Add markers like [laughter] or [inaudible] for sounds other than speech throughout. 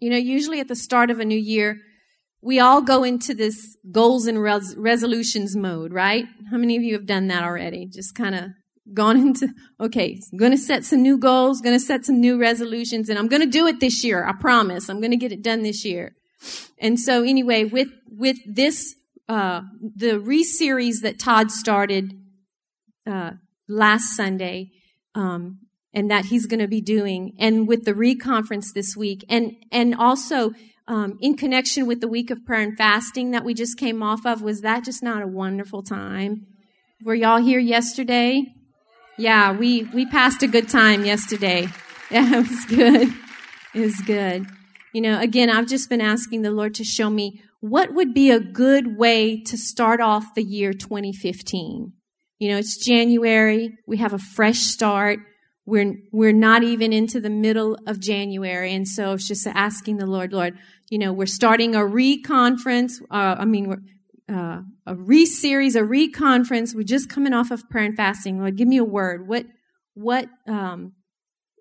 You know, usually at the start of a new year, we all go into this goals and res- resolutions mode, right? How many of you have done that already? Just kind of gone [laughs] into, okay, I'm going to set some new goals, going to set some new resolutions, and I'm going to do it this year. I promise. I'm going to get it done this year. And so anyway, with, with this, uh, the re-series that Todd started, uh, last Sunday, um, and that he's going to be doing, and with the re-conference this week, and, and also, um, in connection with the week of prayer and fasting that we just came off of, was that just not a wonderful time? Were y'all here yesterday? Yeah, we, we passed a good time yesterday. [laughs] Yeah, it was good. It was good. You know, again, I've just been asking the Lord to show me what would be a good way to start off the year 2015. You know, it's January. We have a fresh start. We're, we're not even into the middle of January. And so it's just asking the Lord, Lord, you know, we're starting a re-conference. Uh, I mean, uh, a re-series, a re-conference. We're just coming off of prayer and fasting. Lord, give me a word. What, what, um,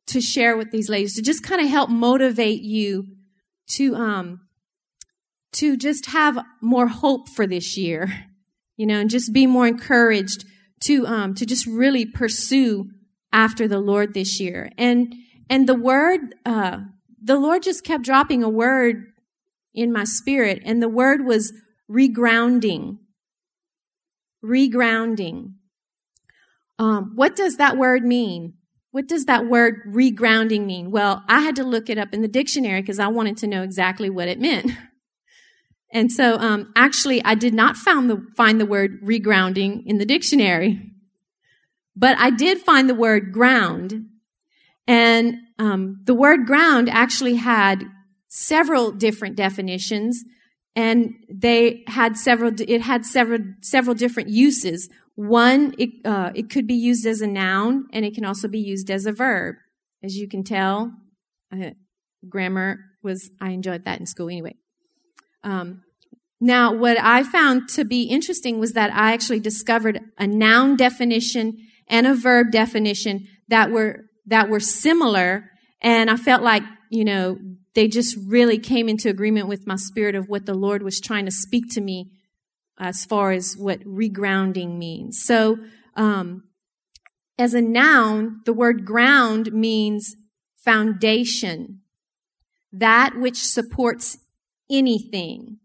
to share with these ladies to just kind of help motivate you to, um, to just have more hope for this year, you know, and just be more encouraged to, um, to just really pursue after the Lord this year. And, and the word, uh, the Lord just kept dropping a word in my spirit, and the word was regrounding. Regrounding. Um, what does that word mean? What does that word regrounding mean? Well, I had to look it up in the dictionary because I wanted to know exactly what it meant. [laughs] And so, um, actually, I did not find the, find the word regrounding in the dictionary, but I did find the word ground. And um, the word ground actually had several different definitions. And they had several it had several several different uses. One it, uh, it could be used as a noun and it can also be used as a verb. As you can tell uh, grammar was i enjoyed that in school anyway. Um, now what i found to be interesting was that i actually discovered a noun definition and a verb definition that were that were similar and i felt like you know they just really came into agreement with my spirit of what the Lord was trying to speak to me as far as what regrounding means. So, um, as a noun, the word ground means foundation, that which supports anything.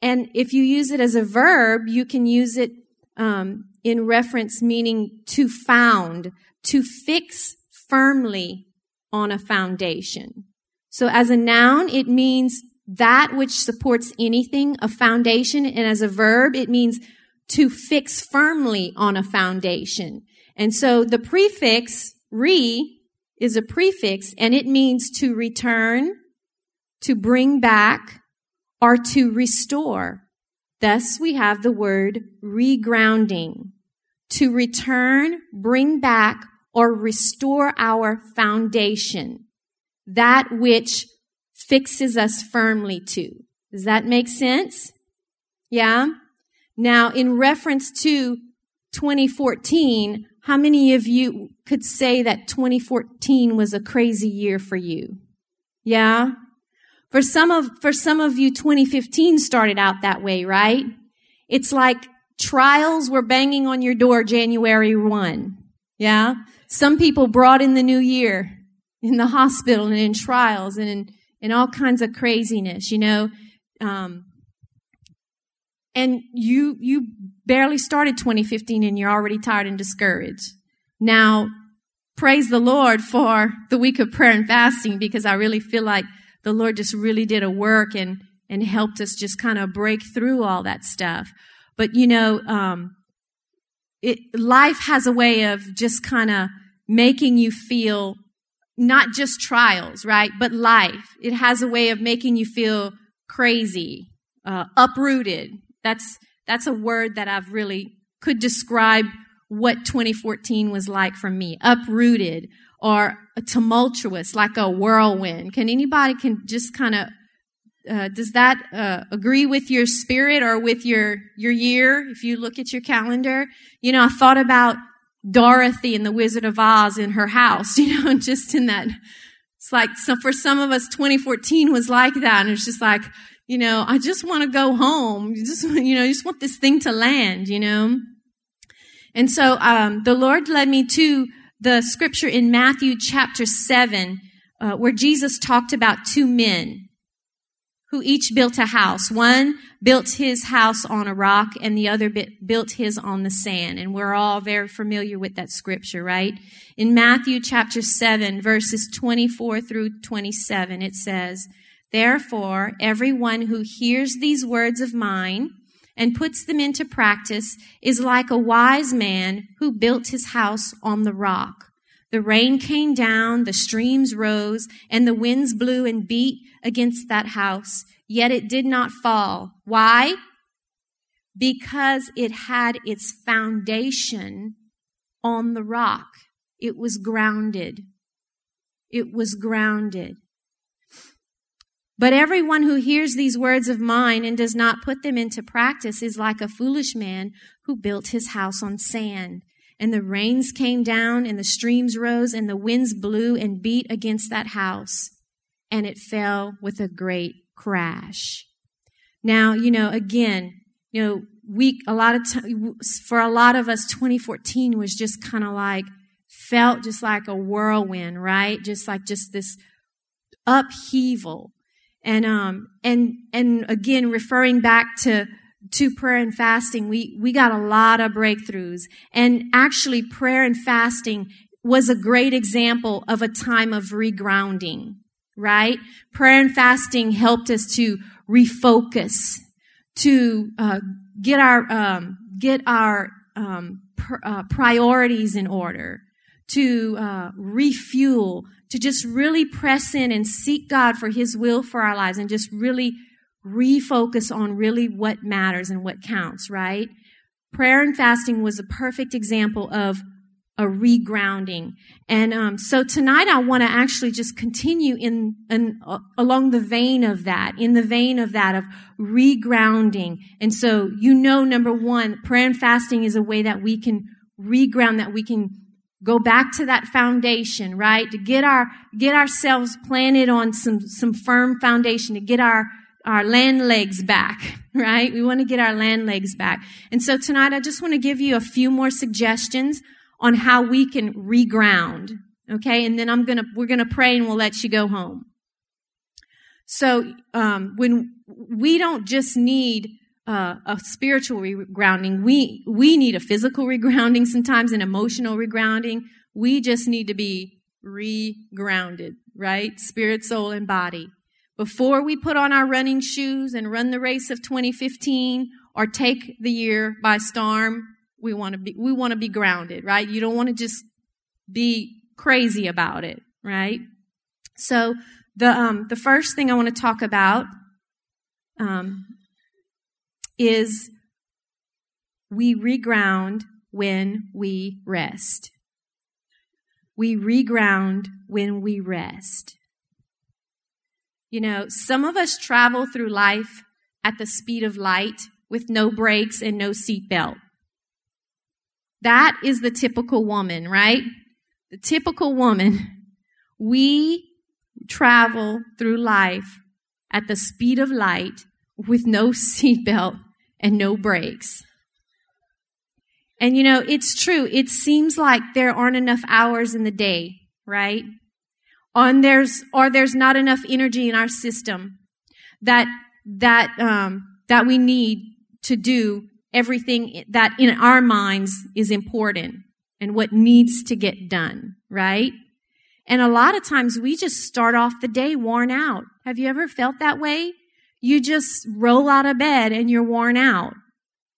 And if you use it as a verb, you can use it um, in reference meaning to found, to fix firmly on a foundation. So as a noun, it means that which supports anything, a foundation. And as a verb, it means to fix firmly on a foundation. And so the prefix re is a prefix and it means to return, to bring back, or to restore. Thus we have the word regrounding. To return, bring back, or restore our foundation that which fixes us firmly to. Does that make sense? Yeah? Now, in reference to 2014, how many of you could say that 2014 was a crazy year for you? Yeah? For some of, for some of you, 2015 started out that way, right? It's like trials were banging on your door January 1. Yeah? Some people brought in the new year in the hospital and in trials and in, in all kinds of craziness, you know. Um, and you you barely started 2015 and you're already tired and discouraged. Now, praise the Lord for the week of prayer and fasting because I really feel like the Lord just really did a work and and helped us just kind of break through all that stuff. But you know, um, it, life has a way of just kind of making you feel not just trials, right? But life. It has a way of making you feel crazy, uh, uprooted. That's, that's a word that I've really could describe what 2014 was like for me. Uprooted or tumultuous, like a whirlwind. Can anybody can just kind of uh, does that uh, agree with your spirit or with your your year? If you look at your calendar, you know I thought about Dorothy and The Wizard of Oz in her house, [laughs] you know, just in that It's like, so for some of us, 2014 was like that. And it's just like, you know, I just want to go home. You just, [laughs] you know, you just want this thing to land, you know? And so, um, the Lord led me to the scripture in Matthew chapter 7, uh, where Jesus talked about two men who each built a house. One built his house on a rock and the other built his on the sand. And we're all very familiar with that scripture, right? In Matthew chapter 7, verses 24 through 27, it says, Therefore, everyone who hears these words of mine and puts them into practice is like a wise man who built his house on the rock. The rain came down, the streams rose, and the winds blew and beat against that house, yet it did not fall. Why? Because it had its foundation on the rock. It was grounded. It was grounded. But everyone who hears these words of mine and does not put them into practice is like a foolish man who built his house on sand. And the rains came down and the streams rose and the winds blew and beat against that house. And it fell with a great crash. Now, you know, again, you know, we, a lot of time, for a lot of us, 2014 was just kind of like, felt just like a whirlwind, right? Just like just this upheaval and, um, and, and again, referring back to, to prayer and fasting, we, we got a lot of breakthroughs. And actually, prayer and fasting was a great example of a time of regrounding, right? Prayer and fasting helped us to refocus, to uh, get our um, get our um, pr- uh, priorities in order, to uh, refuel, to just really press in and seek God for His will for our lives and just really refocus on really what matters and what counts, right? Prayer and fasting was a perfect example of a regrounding. And um, so tonight I want to actually just continue in, in uh, along the vein of that, in the vein of that of regrounding. And so you know, number one, prayer and fasting is a way that we can reground, that we can go back to that foundation, right? To get our, get ourselves planted on some, some firm foundation, to get our, our land legs back, [laughs] right? We want to get our land legs back. And so tonight I just want to give you a few more suggestions on how we can reground. Okay. And then I'm going to, we're going to pray and we'll let you go home. So, um, when we don't just need uh, a spiritual regrounding. We we need a physical regrounding sometimes, an emotional regrounding. We just need to be regrounded, right? Spirit, soul, and body. Before we put on our running shoes and run the race of 2015 or take the year by storm, we want to be we want to be grounded, right? You don't want to just be crazy about it, right? So the um, the first thing I want to talk about um, is we reground when we rest. We reground when we rest. You know, some of us travel through life at the speed of light with no brakes and no seatbelt. That is the typical woman, right? The typical woman. We travel through life at the speed of light with no [laughs] seatbelt and no breaks. And you know, it's true. It seems like there aren't enough hours in the day, right? On there's, or there's not enough energy in our system that, that, um, that we need to do everything that in our minds is important and what needs to get done, right? And a lot of times we just start off the day worn out. Have you ever felt that way? You just roll out of bed and you're worn out,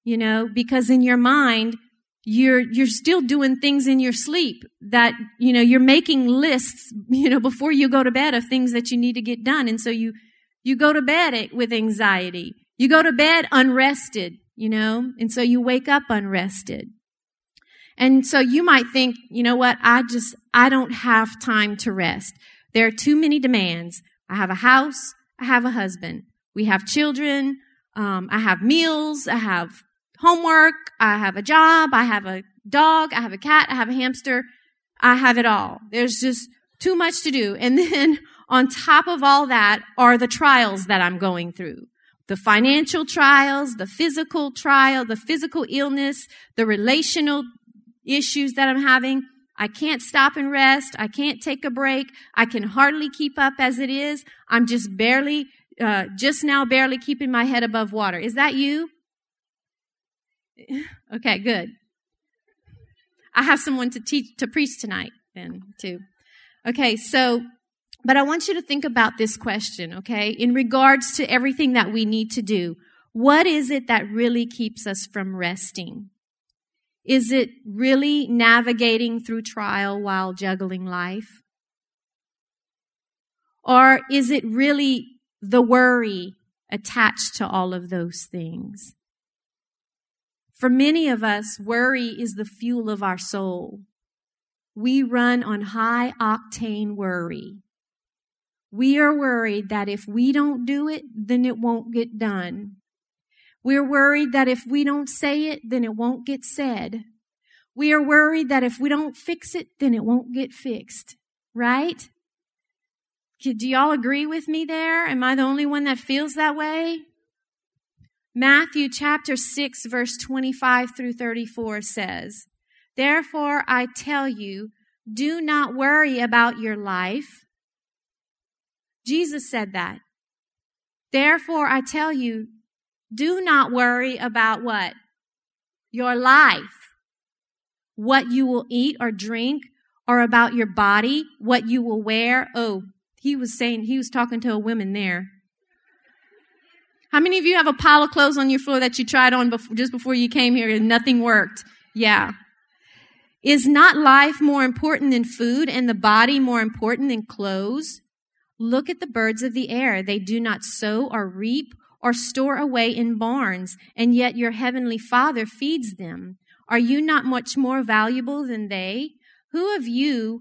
you know, because in your mind, you're, you're still doing things in your sleep that, you know, you're making lists, [laughs] you know, before you go to bed of things that you need to get done. And so you, you go to bed with anxiety. You go to bed unrested, you know, and so you wake up unrested. And so you might think, you know what? I just, I don't have time to rest. There are too many demands. I have a house. I have a husband. We have children. Um, I have meals. I have homework. I have a job. I have a dog. I have a cat. I have a hamster. I have it all. There's just Too much to do. And [laughs] then on top of all that are the trials that I'm going through. The financial trials, the physical trial, the physical illness, the relational issues that I'm having. I can't stop and rest. I can't take a break. I can hardly keep up as it is. I'm just barely, uh, just now barely keeping my head above water. Is that you? [laughs] Okay, good. I have someone to teach, to preach tonight then too. Okay, so, but I want you to think about this question, okay? In regards to everything that we need to do, what is it that really keeps us from resting? Is it really navigating through trial while juggling life? Or is it really the worry attached to all of those things? For many of us, worry is the fuel of our soul. We run on high octane worry. We are worried that if we don't do it, then it won't get done. We're worried that if we don't say it, then it won't get said. We are worried that if we don't fix it, then it won't get fixed. Right? Do y'all agree with me there? Am I the only one that feels that way? Matthew chapter 6 verse 25 through 34 says, Therefore I tell you, do not worry about your life. Jesus said that. Therefore I tell you, do not worry about what? Your life. What you will eat or drink, or about your body, what you will wear. Oh, he was saying, he was talking to a woman there. How many of you have a pile of clothes on your floor that you tried on before, just before you came here and nothing worked? Yeah. Is not life more important than food and the body more important than clothes? Look at the birds of the air. They do not sow or reap or store away in barns, and yet your heavenly Father feeds them. Are you not much more valuable than they? Who of you,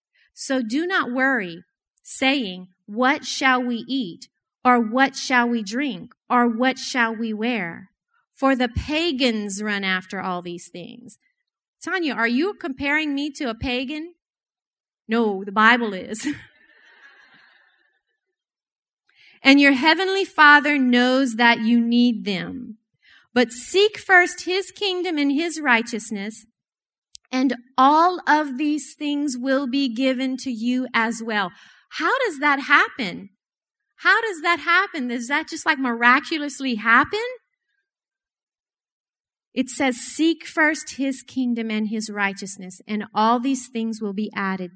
So do not worry, saying, What shall we eat? Or what shall we drink? Or what shall we wear? For the pagans run after all these things. Tonya, are you comparing me to a pagan? No, the Bible is. [laughs] and your heavenly Father knows that you need them. But seek first his kingdom and his righteousness, and all of these things will be given to you as well. How does that happen? How does that happen? Does that just like miraculously happen? It says, Seek first his kingdom and his righteousness, and all these things will be added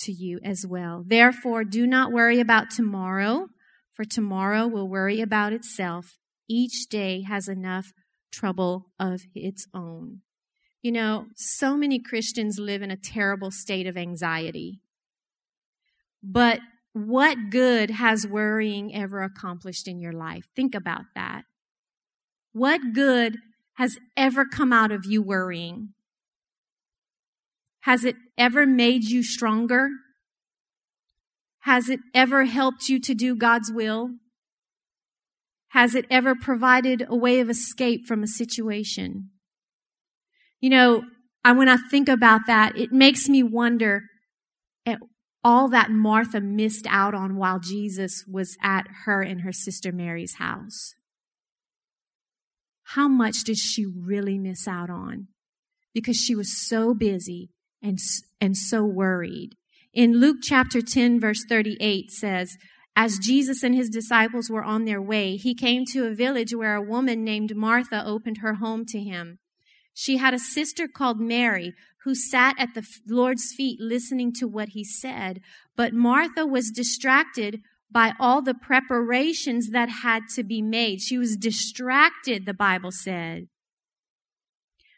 to you as well. Therefore, do not worry about tomorrow, for tomorrow will worry about itself. Each day has enough trouble of its own. You know, so many Christians live in a terrible state of anxiety. But what good has worrying ever accomplished in your life? Think about that. What good has ever come out of you worrying? Has it ever made you stronger? Has it ever helped you to do God's will? Has it ever provided a way of escape from a situation? You know, I, when I think about that, it makes me wonder at all that Martha missed out on while Jesus was at her and her sister Mary's house. How much did she really miss out on? Because she was so busy and, and so worried. In Luke chapter 10 verse 38 says, as Jesus and his disciples were on their way, he came to a village where a woman named Martha opened her home to him. She had a sister called Mary who sat at the Lord's feet listening to what he said. But Martha was distracted by all the preparations that had to be made. She was distracted, the Bible said.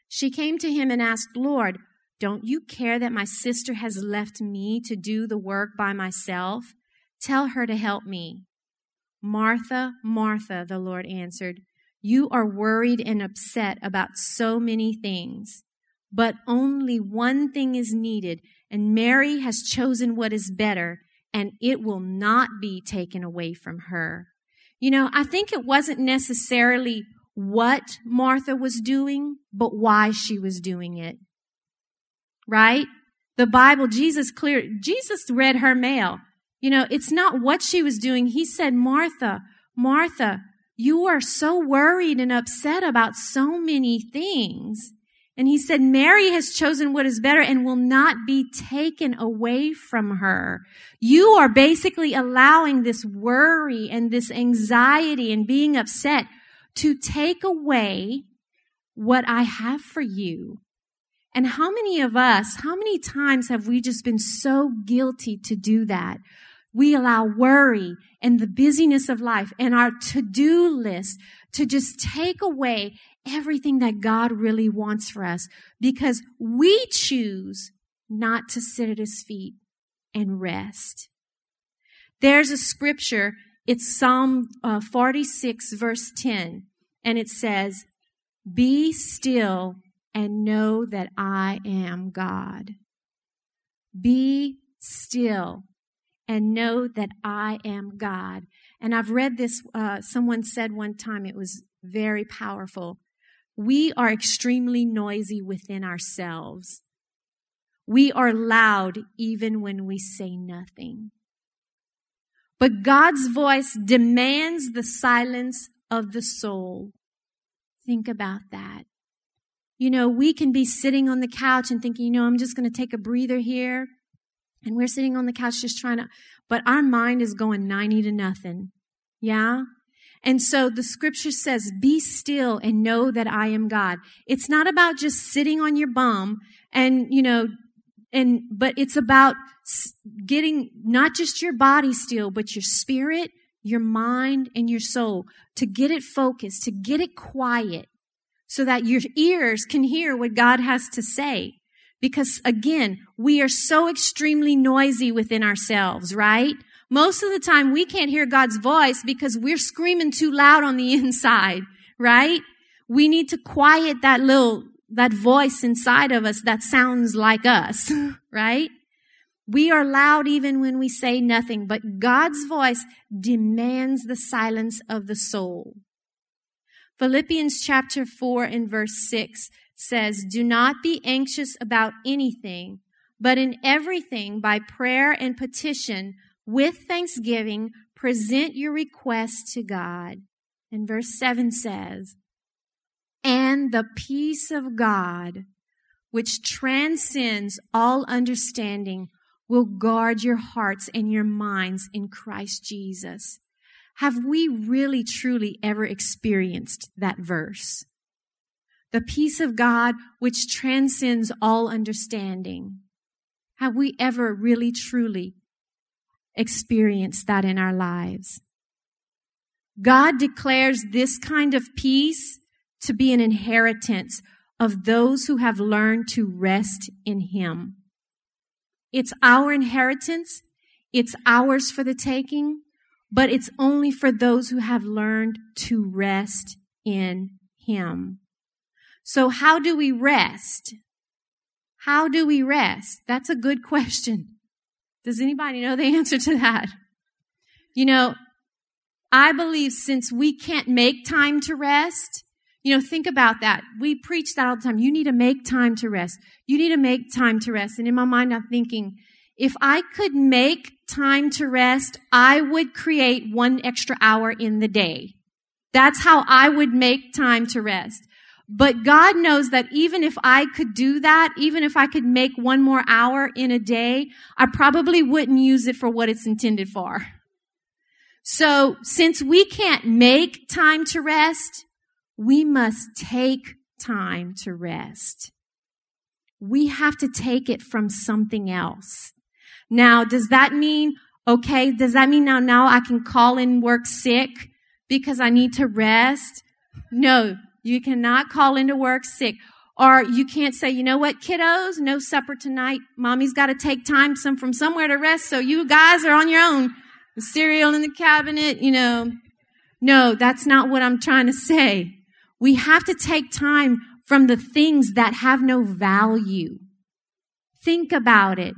She came to him and asked, Lord, Don't you care that my sister has left me to do the work by myself? Tell her to help me. Martha, Martha, the Lord answered, you are worried and upset about so many things, but only one thing is needed, and Mary has chosen what is better, and it will not be taken away from her. You know, I think it wasn't necessarily what Martha was doing, but why she was doing it. Right? The Bible, Jesus clear, Jesus read her mail. You know, it's not what she was doing. He said, Martha, Martha, you are so worried and upset about so many things. And he said, Mary has chosen what is better and will not be taken away from her. You are basically allowing this worry and this anxiety and being upset to take away what I have for you. And how many of us, how many times have we just been so guilty to do that? We allow worry and the busyness of life and our to-do list to just take away everything that God really wants for us because we choose not to sit at his feet and rest. There's a scripture, it's Psalm uh, 46 verse 10, and it says, be still and know that I am God. Be still and know that I am God. And I've read this, uh, someone said one time, it was very powerful. We are extremely noisy within ourselves. We are loud even when we say nothing. But God's voice demands the silence of the soul. Think about that. You know, we can be sitting on the couch and thinking, you know, I'm just going to take a breather here. And we're sitting on the couch just trying to, but our mind is going 90 to nothing. Yeah? And so the scripture says, be still and know that I am God. It's not about just sitting on your bum and, you know, and, but it's about getting not just your body still, but your spirit, your mind, and your soul to get it focused, to get it quiet so that your ears can hear what God has to say. Because again, we are so extremely noisy within ourselves, right? Most of the time we can't hear God's voice because we're screaming too loud on the [laughs] inside, right? We need to quiet that little, that voice inside of us that sounds like us, [laughs] right? We are loud even when we say nothing, but God's voice demands the silence of the soul. Philippians chapter 4 and verse 6 says, Do not be anxious about anything, but in everything by prayer and petition with thanksgiving present your requests to God. And verse 7 says, And the peace of God, which transcends all understanding, will guard your hearts and your minds in Christ Jesus. Have we really truly ever experienced that verse? The peace of God which transcends all understanding. Have we ever really truly experienced that in our lives? God declares this kind of peace to be an inheritance of those who have learned to rest in Him. It's our inheritance. It's ours for the taking, but it's only for those who have learned to rest in Him. So how do we rest? How do we rest? That's a good question. Does anybody know the [laughs] answer to that? You know, I believe since we can't make time to rest, you know, think about that. We preach that all the time. You need to make time to rest. You need to make time to rest. And in my mind, I'm thinking, if I could make time to rest, I would create one extra hour in the day. That's how I would make time to rest. But God knows that even if I could do that, even if I could make one more hour in a day, I probably wouldn't use it for what it's intended for. So since we can't make time to rest, we must take time to rest. We have to take it from something else. Now, does that mean, okay, does that mean now, now I can call in work sick because I need to rest? No, you cannot call into work sick. Or you can't say, you know what, kiddos, no supper tonight. Mommy's got to take time some from somewhere to rest. So you guys are on your own. The cereal in the cabinet, you know. No, that's not what I'm trying to say. We have to take time from the things that have no value. Think about it.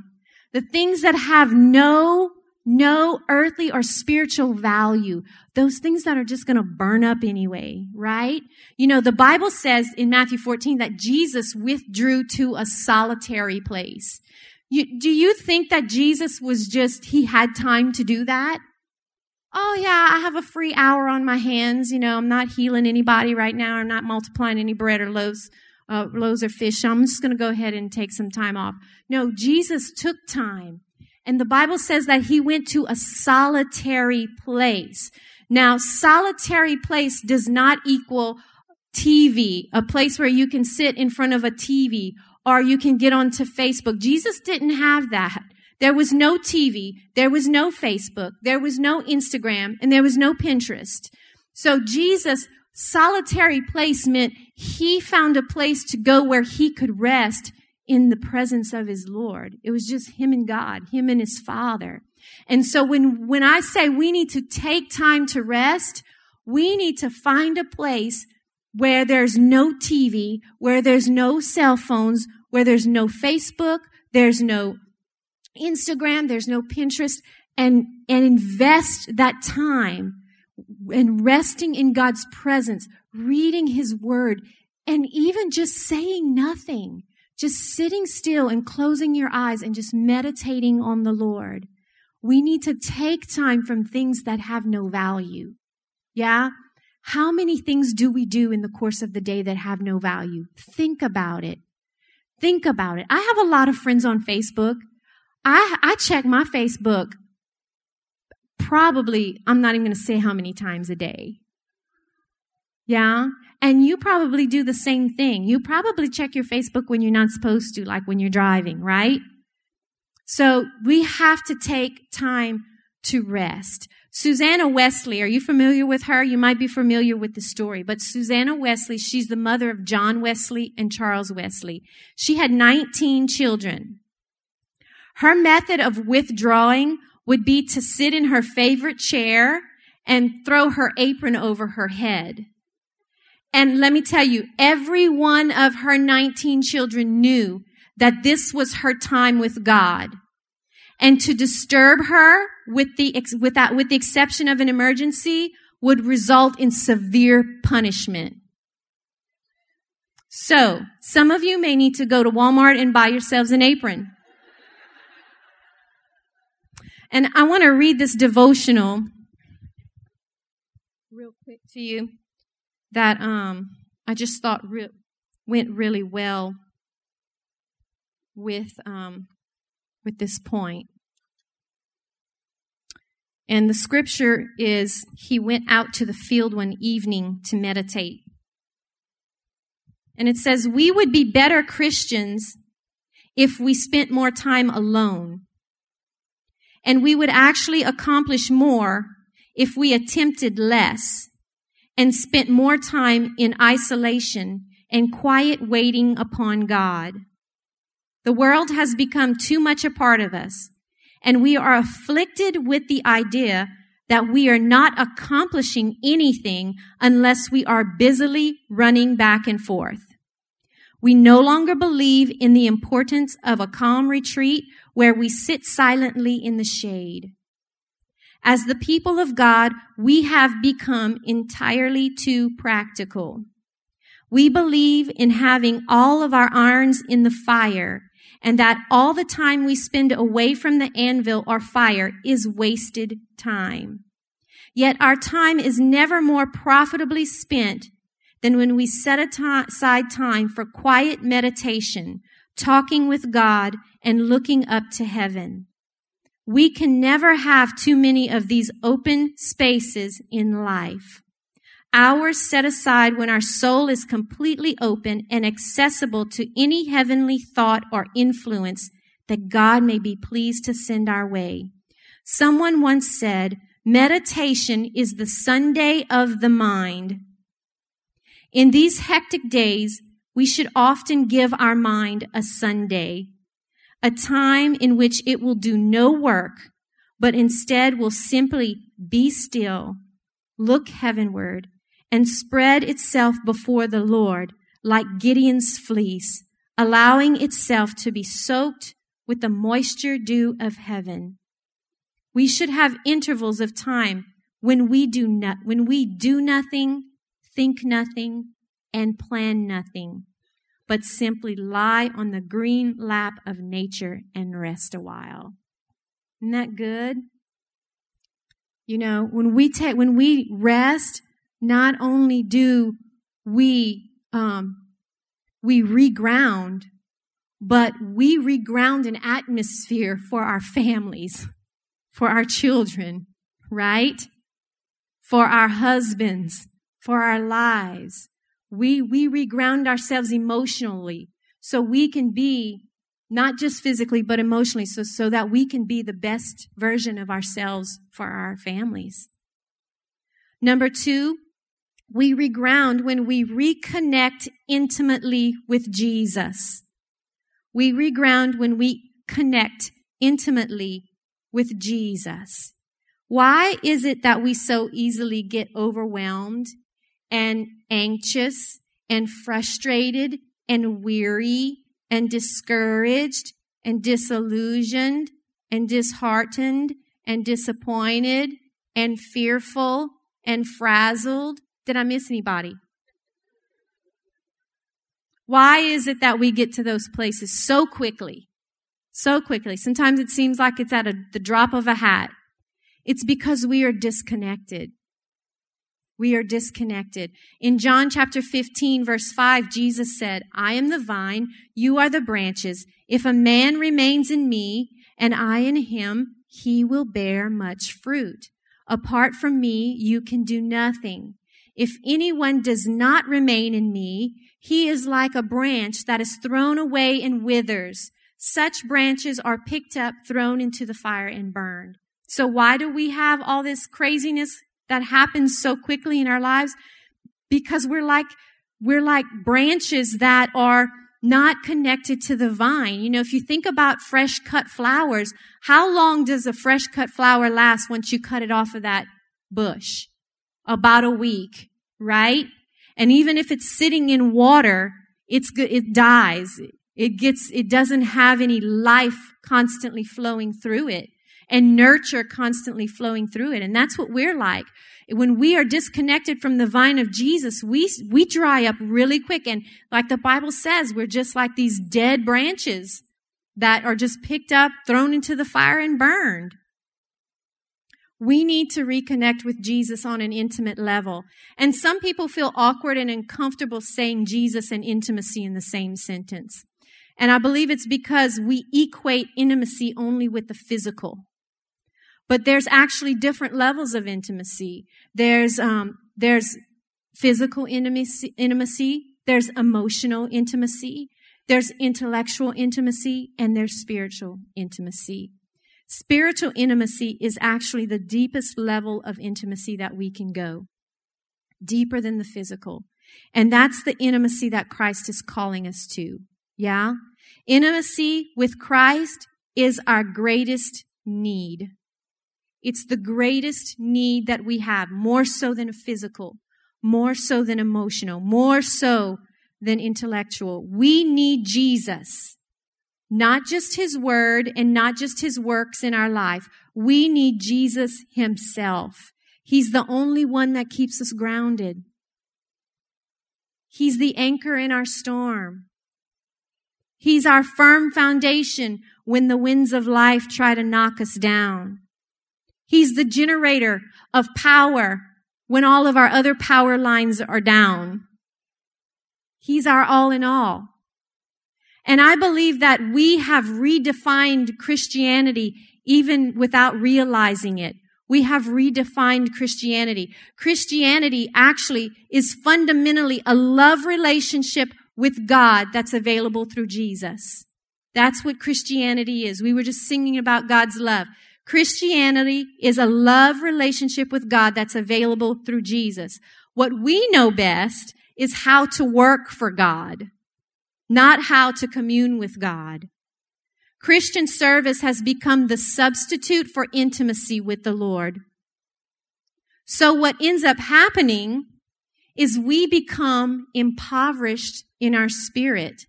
The things that have no no earthly or spiritual value. Those things that are just going to burn up anyway, right? You know, the Bible says in Matthew 14 that Jesus withdrew to a solitary place. You, do you think that Jesus was just, he had time to do that? Oh yeah, I have a free hour on my hands. You know, I'm not healing anybody right now. I'm not multiplying any bread or loaves, uh, loaves or fish. So I'm just going to go ahead and take some time off. No, Jesus took time. And the Bible says that he went to a solitary place. Now, solitary place does not equal TV, a place where you can sit in front of a TV or you can get onto Facebook. Jesus didn't have that. There was no TV, there was no Facebook, there was no Instagram, and there was no Pinterest. So Jesus, solitary place meant he found a place to go where he could rest in the presence of his Lord. It was just him and God, him and his Father. And so when, when I say we need to take time to rest, we need to find a place where there's no TV, where there's no cell phones, where there's no Facebook, there's no Instagram, there's no Pinterest, and, and invest that time in resting in God's presence, reading His Word, and even just saying nothing just sitting still and closing your eyes and just meditating on the Lord. We need to take time from things that have no value. Yeah? How many things do we do in the course of the day that have no value? Think about it. Think about it. I have a lot of friends on Facebook. I, I check my Facebook probably, I'm not even going to say how many times a day. Yeah? And you probably do the same thing. You probably check your Facebook when you're not supposed to, like when you're driving, right? So we have to take time to rest. Susanna Wesley, are you familiar with her? You might be familiar with the story, but Susanna Wesley, she's the mother of John Wesley and Charles Wesley. She had 19 children. Her method of withdrawing would be to sit in her favorite chair and throw her apron over her head. And let me tell you, every one of her 19 children knew that this was her time with God. And to disturb her with the, with that, with the exception of an emergency would result in severe punishment. So, some of you may need to go to Walmart and buy yourselves an apron. And I want to read this devotional real quick to you that um, I just thought re- went really well with um, with this point. And the scripture is he went out to the field one evening to meditate. And it says, We would be better Christians if we spent more time alone. And we would actually accomplish more if we attempted less and spent more time in isolation and quiet waiting upon God. The world has become too much a part of us, and we are afflicted with the idea that we are not accomplishing anything unless we are busily running back and forth. We no longer believe in the importance of a calm retreat where we sit silently in the shade. As the people of God, we have become entirely too practical. We believe in having all of our irons in the fire and that all the time we spend away from the anvil or fire is wasted time. Yet our time is never more profitably spent than when we set aside time for quiet meditation, talking with God, and looking up to heaven. We can never have too many of these open spaces in life. Hours set aside when our soul is completely open and accessible to any heavenly thought or influence that God may be pleased to send our way. Someone once said, meditation is the Sunday of the mind. In these hectic days, we should often give our mind a Sunday, a time in which it will do no work, but instead will simply be still, look heavenward, and spread itself before the Lord like Gideon's fleece, allowing itself to be soaked with the moisture dew of heaven. We should have intervals of time when we do not, when we do nothing, think nothing, and plan nothing, but simply lie on the green lap of nature and rest a while. Isn't that good? You know, when we take, when we rest, not only do we, um, we reground, but we reground an atmosphere for our families, for our children, right? For our husbands, for our lives. We, we reground ourselves emotionally so we can be not just physically, but emotionally, so, so that we can be the best version of ourselves for our families. Number two, we reground when we reconnect intimately with Jesus. We reground when we connect intimately with Jesus. Why is it that we so easily get overwhelmed and anxious and frustrated and weary and discouraged and disillusioned and disheartened and disappointed and fearful and frazzled. Did I miss anybody? Why is it that we get to those places so quickly? So quickly. Sometimes it seems like it's at a, the drop of a hat. It's because we are disconnected. We are disconnected. In John chapter 15 verse 5, Jesus said, I am the vine, you are the branches. If a man remains in me and I in him, he will bear much fruit. Apart from me, you can do nothing. If anyone does not remain in me, he is like a branch that is thrown away and withers. Such branches are picked up, thrown into the fire and burned. So why do we have all this craziness that happens so quickly in our lives because we're like, we're like branches that are not connected to the vine. You know, if you think about fresh cut flowers, how long does a fresh cut flower last once you cut it off of that bush? About a week, right? And even if it's sitting in water, it's good, it dies. It gets, it doesn't have any life constantly flowing through it and nurture constantly flowing through it. And that's what we're like. When we are disconnected from the vine of Jesus, we, we dry up really quick. And like the Bible says, we're just like these dead branches that are just picked up, thrown into the fire and burned. We need to reconnect with Jesus on an intimate level. And some people feel awkward and uncomfortable saying Jesus and intimacy in the same sentence. And I believe it's because we equate intimacy only with the physical. But there's actually different levels of intimacy. There's, um, there's physical intimacy, intimacy, there's emotional intimacy, there's intellectual intimacy, and there's spiritual intimacy. Spiritual intimacy is actually the deepest level of intimacy that we can go, deeper than the physical. And that's the intimacy that Christ is calling us to. Yeah? Intimacy with Christ is our greatest need. It's the greatest need that we have, more so than physical, more so than emotional, more so than intellectual. We need Jesus. Not just his word and not just his works in our life. We need Jesus himself. He's the only one that keeps us grounded. He's the anchor in our storm. He's our firm foundation when the winds of life try to knock us down. He's the generator of power when all of our other power lines are down. He's our all in all. And I believe that we have redefined Christianity even without realizing it. We have redefined Christianity. Christianity actually is fundamentally a love relationship with God that's available through Jesus. That's what Christianity is. We were just singing about God's love. Christianity is a love relationship with God that's available through Jesus. What we know best is how to work for God. not how to commune with God. Christian service has become the substitute for intimacy with the Lord. So what ends up happening is we become impoverished in our spirit.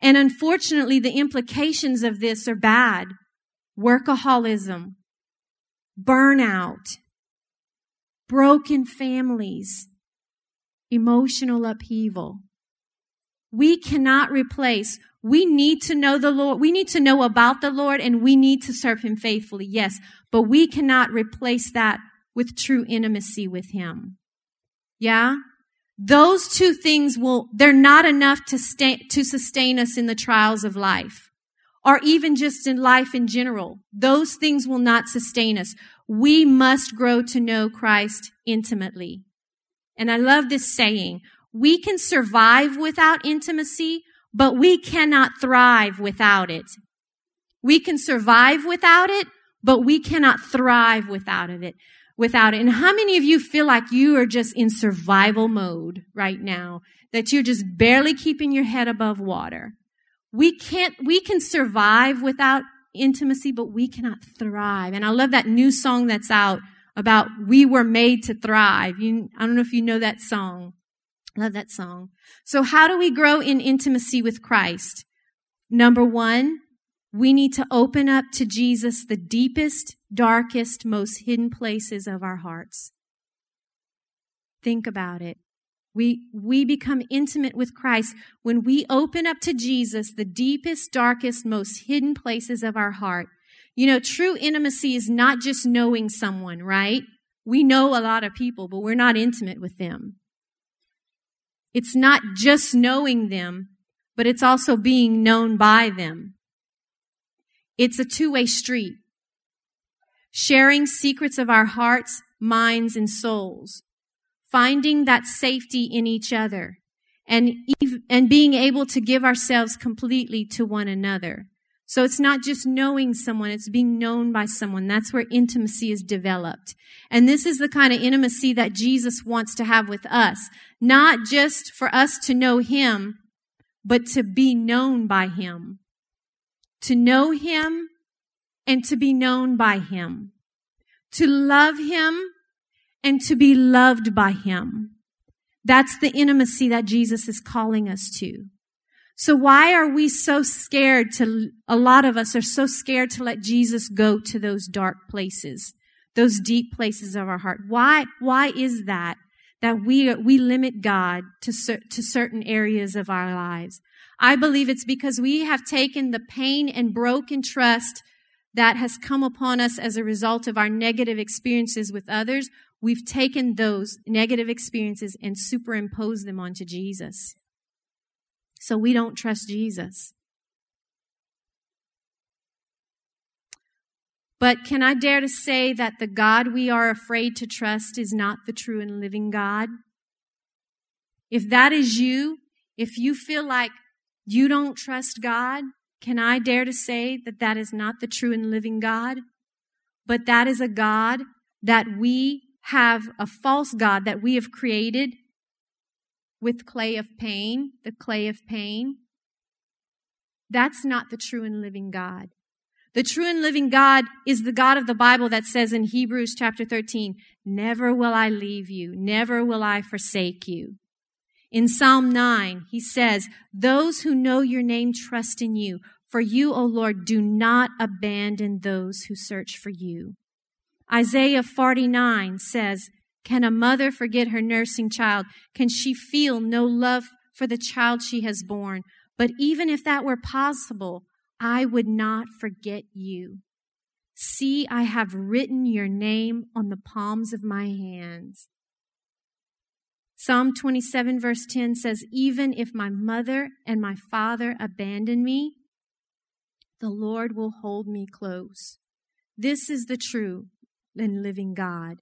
And unfortunately, the implications of this are bad. Workaholism, burnout, broken families, emotional upheaval. We cannot replace. We need to know the Lord. We need to know about the Lord and we need to serve Him faithfully. Yes. But we cannot replace that with true intimacy with Him. Yeah? Those two things will, they're not enough to stay, to sustain us in the trials of life or even just in life in general. Those things will not sustain us. We must grow to know Christ intimately. And I love this saying. We can survive without intimacy, but we cannot thrive without it. We can survive without it, but we cannot thrive without it. Without it. And how many of you feel like you are just in survival mode right now? That you're just barely keeping your head above water. We can't, we can survive without intimacy, but we cannot thrive. And I love that new song that's out about we were made to thrive. You, I don't know if you know that song. I love that song. So how do we grow in intimacy with Christ? Number one, we need to open up to Jesus the deepest, darkest, most hidden places of our hearts. Think about it. We, we become intimate with Christ when we open up to Jesus the deepest, darkest, most hidden places of our heart. You know, true intimacy is not just knowing someone, right? We know a lot of people, but we're not intimate with them. It's not just knowing them, but it's also being known by them. It's a two-way street. Sharing secrets of our hearts, minds, and souls finding that safety in each other and, and being able to give ourselves completely to one another. So it's not just knowing someone, it's being known by someone. That's where intimacy is developed. And this is the kind of intimacy that Jesus wants to have with us. Not just for us to know Him, but to be known by Him. To know Him and to be known by Him. To love Him and to be loved by Him. That's the intimacy that Jesus is calling us to. So why are we so scared to, a lot of us are so scared to let Jesus go to those dark places, those deep places of our heart? Why, why is that? That we, we limit God to, to certain areas of our lives. I believe it's because we have taken the pain and broken trust that has come upon us as a result of our negative experiences with others. We've taken those negative experiences and superimposed them onto Jesus. So we don't trust Jesus. But can I dare to say that the God we are afraid to trust is not the true and living God? If that is you, if you feel like you don't trust God, can I dare to say that that is not the true and living God? But that is a God that we have a false God that we have created with clay of pain, the clay of pain. That's not the true and living God. The true and living God is the God of the Bible that says in Hebrews chapter 13, never will I leave you, never will I forsake you. In Psalm 9, he says, those who know your name trust in you. For you, O Lord, do not abandon those who search for you. Isaiah 49 says, Can a mother forget her nursing child? Can she feel no love for the child she has borne? But even if that were possible, I would not forget you. See, I have written your name on the palms of my hands. Psalm 27 verse 10 says, Even if my mother and my father abandon me, the Lord will hold me close. This is the true and living God.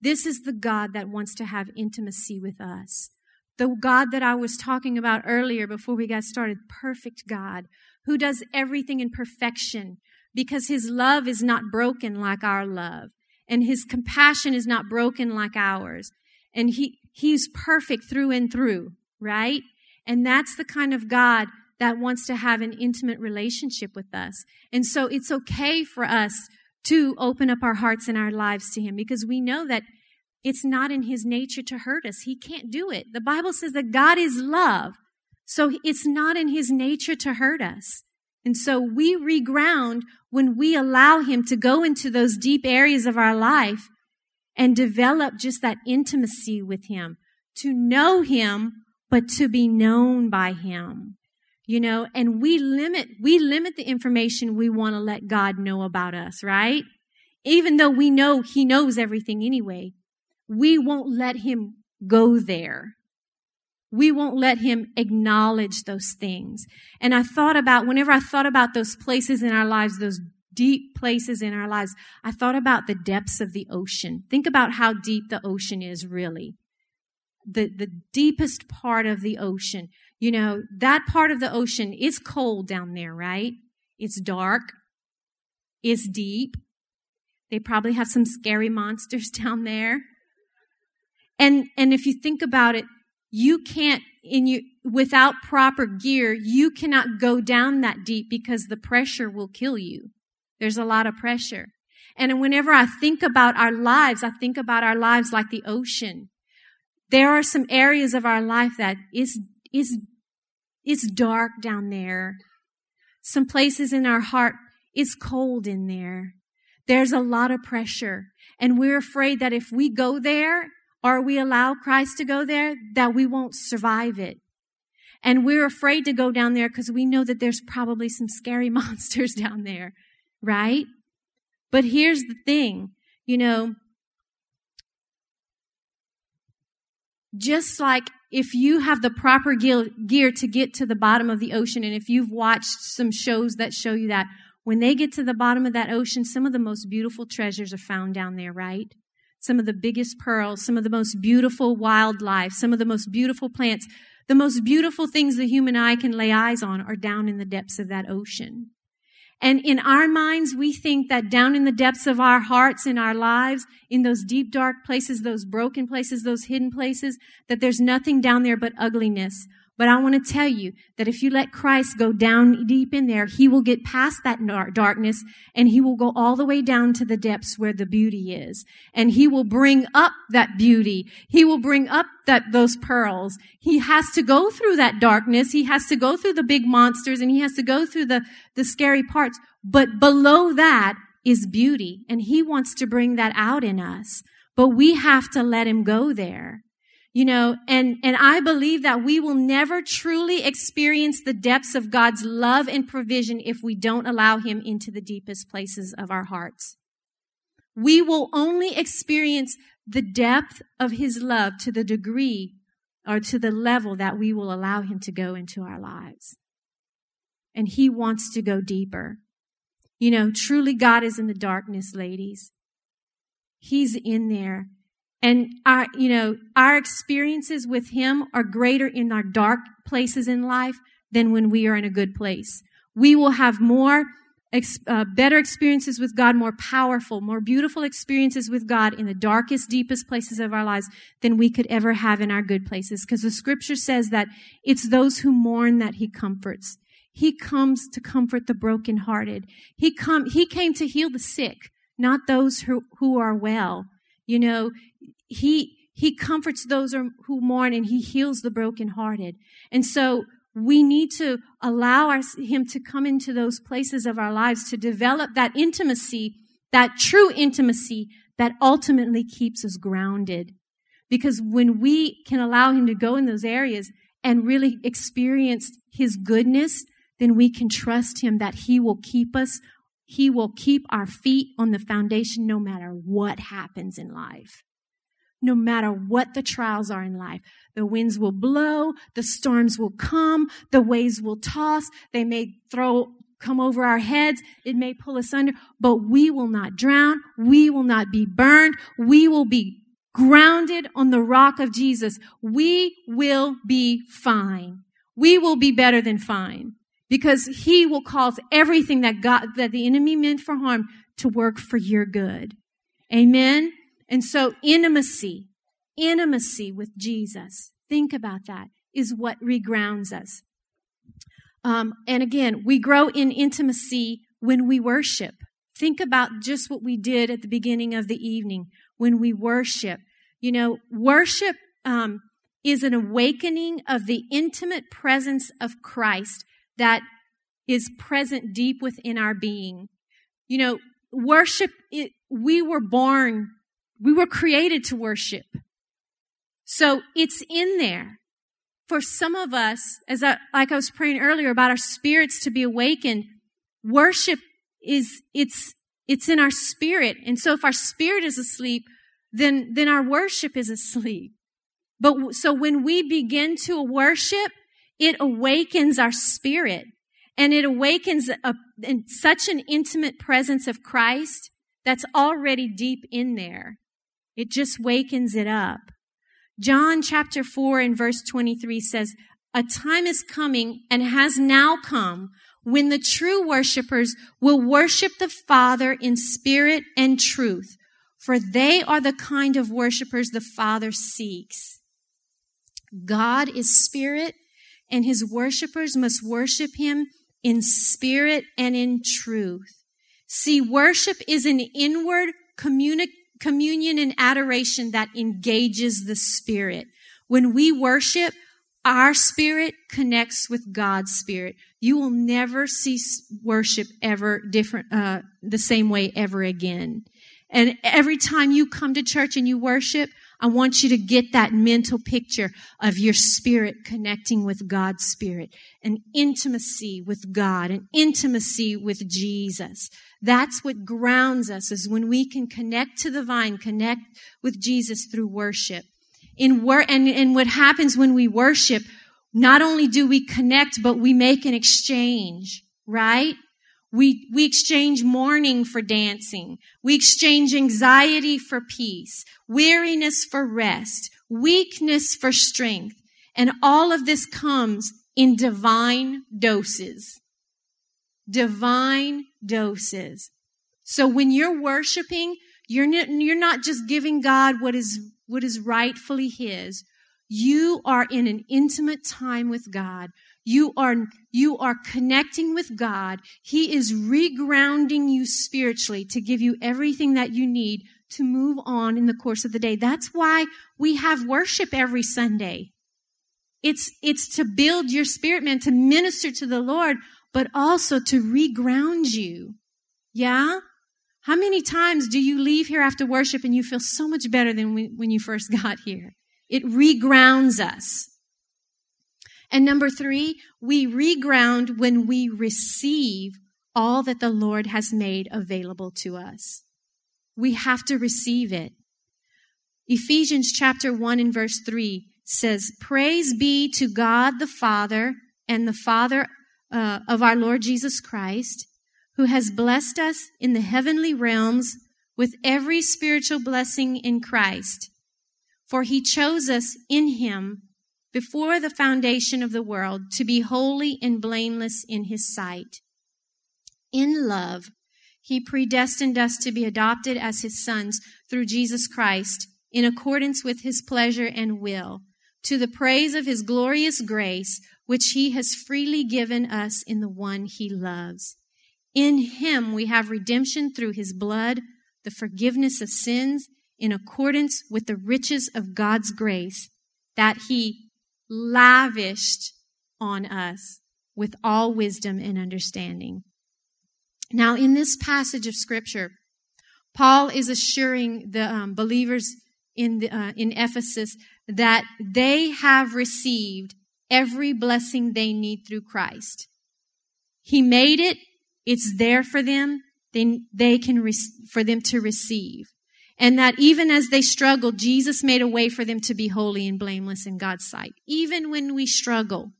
This is the God that wants to have intimacy with us. The God that I was talking about earlier before we got started, perfect God, who does everything in perfection because his love is not broken like our love and his compassion is not broken like ours. And he, he's perfect through and through, right? And that's the kind of God that wants to have an intimate relationship with us. And so it's okay for us to open up our hearts and our lives to Him because we know that it's not in His nature to hurt us. He can't do it. The Bible says that God is love. So it's not in His nature to hurt us. And so we reground when we allow Him to go into those deep areas of our life and develop just that intimacy with Him, to know Him, but to be known by Him. You know, and we limit, we limit the information we want to let God know about us, right? Even though we know He knows everything anyway, we won't let Him go there we won't let him acknowledge those things. And I thought about, whenever I thought about those places in our lives, those deep places in our lives, I thought about the depths of the ocean. Think about how deep the ocean is really. The, the deepest part of the ocean. You know, that part of the ocean is cold down there, right? It's dark. It's deep. They probably have some scary monsters [laughs] down there. And, and if you think about it, you can't in you without proper gear you cannot go down that deep because the pressure will kill you there's a lot of pressure and whenever i think about our lives i think about our lives like the ocean there are some areas of our life that is is is dark down there some places in our heart is cold in there there's a lot of pressure and we're afraid that if we go there or we allow Christ to go there, that we won't survive it. And we're afraid to go down there because we know that there's probably some scary [laughs] monsters down there, right? But here's the thing, you know, just like if you have the proper gear to get to the bottom of the ocean, and if you've watched some shows that show you that, when they get to the bottom of that ocean, some of the most beautiful treasures are found down there, right? some of the biggest pearls, some of the most beautiful wildlife, some of the most beautiful plants. The most beautiful things the human eye can lay eyes on are down in the depths of that ocean. And in our minds, we think that down in the depths of our hearts, in our lives, in those deep, dark places, those broken places, those hidden places, that there's nothing down there but ugliness but I want to tell you that if you let Christ go down deep in there, he will get past that darkness and he will go all the way down to the depths where the beauty is. And he will bring up that beauty. He will bring up that, those pearls. He has to go through that darkness. He has to go through the big monsters and he has to go through the, the scary parts. But below that is beauty and he wants to bring that out in us. But we have to let him go there. You know, and, and I believe that we will never truly experience the depths of God's love and provision if we don't allow Him into the deepest places of our hearts. We will only experience the depth of His love to the degree or to the level that we will allow Him to go into our lives. And He wants to go deeper. You know, truly God is in the darkness, ladies. He's in there and our, you know, our experiences with Him are greater in our dark places in life than when we are in a good place. We will have more, uh, better experiences with God, more powerful, more beautiful experiences with God in the darkest, deepest places of our lives than we could ever have in our good places. Because the scripture says that it's those who mourn that He comforts. He comes to comfort the brokenhearted. He come, He came to heal the sick, not those who, who are well. You know, he, he comforts those who mourn and he heals the brokenhearted. And so we need to allow our, him to come into those places of our lives to develop that intimacy, that true intimacy that ultimately keeps us grounded. Because when we can allow him to go in those areas and really experience his goodness, then we can trust him that he will keep us. He will keep our feet on the foundation no matter what happens in life no matter what the trials are in life. The winds will blow, the storms will come, the waves will toss, they may throw, come over our heads, it may pull us under, but we will not drown, we will not be burned, we will be grounded on the rock of Jesus. We will be fine. We will be better than fine because he will cause everything that God, that the enemy meant for harm to work for your good. Amen. And so intimacy, intimacy with Jesus. Think about that. is what regrounds us. Um, and again, we grow in intimacy when we worship. Think about just what we did at the beginning of the evening when we worship. You know, worship um, is an awakening of the intimate presence of Christ that is present deep within our being. You know, worship, it, we were born, we were created to worship. So it's in there. For some of us, as I, like I was praying earlier about our spirits to be awakened, worship is, it's, it's in our spirit. And so if our spirit is asleep, then, then our worship is asleep. But so when we begin to worship, it awakens our spirit and it awakens a, in such an intimate presence of Christ that's already deep in there. It just wakens it up. John chapter 4 and verse 23 says, A time is coming and has now come when the true worshipers will worship the Father in spirit and truth, for they are the kind of worshipers the Father seeks. God is spirit, and his worshipers must worship him in spirit and in truth. See, worship is an inward communi- communion and adoration that engages the spirit. When we worship, our spirit connects with God's spirit. You will never see worship ever different, uh, the same way ever again. And every time you come to church and you worship, I want you to get that mental picture of your spirit connecting with God's spirit, an intimacy with God, an intimacy with Jesus. That's what grounds us is when we can connect to the vine, connect with Jesus through worship. In wor- and, and what happens when we worship, not only do we connect, but we make an exchange, right? We, we exchange mourning for dancing. We exchange anxiety for peace, weariness for rest, weakness for strength. And all of this comes in divine doses. Divine doses. So when you're worshiping, you're not, you're not just giving God what is, what is rightfully His. You are in an intimate time with God you are, you are connecting with God. He is regrounding you spiritually to give you everything that you need to move on in the course of the day. That's why we have worship every Sunday. It's, it's to build your spirit man, to minister to the Lord, but also to reground you. Yeah? How many times do you leave here after worship and you feel so much better than when you first [laughs] got here? It regrounds us. And number three, we reground when we receive all that the Lord has made available to us. We have to receive it. Ephesians chapter 1 and verse 3 says, Praise be to God the Father and the Father uh, of our Lord Jesus Christ, who has blessed us in the heavenly realms with every spiritual blessing in Christ. For he chose us in him before the foundation of the world to be holy and blameless in his sight. In love, he predestined us to be adopted as his sons through Jesus Christ in accordance with his pleasure and will, to the praise of his glorious grace, which he has freely given us in the one he loves. In him we have redemption through his blood, the forgiveness of sins in accordance with the riches of God's grace that he lavished on us with all wisdom and understanding. Now, in this passage of scripture, Paul is assuring the um, believers in, the, uh, in Ephesus that they have received every blessing they need through Christ. He made it. It's there for them. Then they can, re- for them to receive. And that even as they struggled, Jesus made a way for them to be holy and blameless in God's sight. Even when we struggle,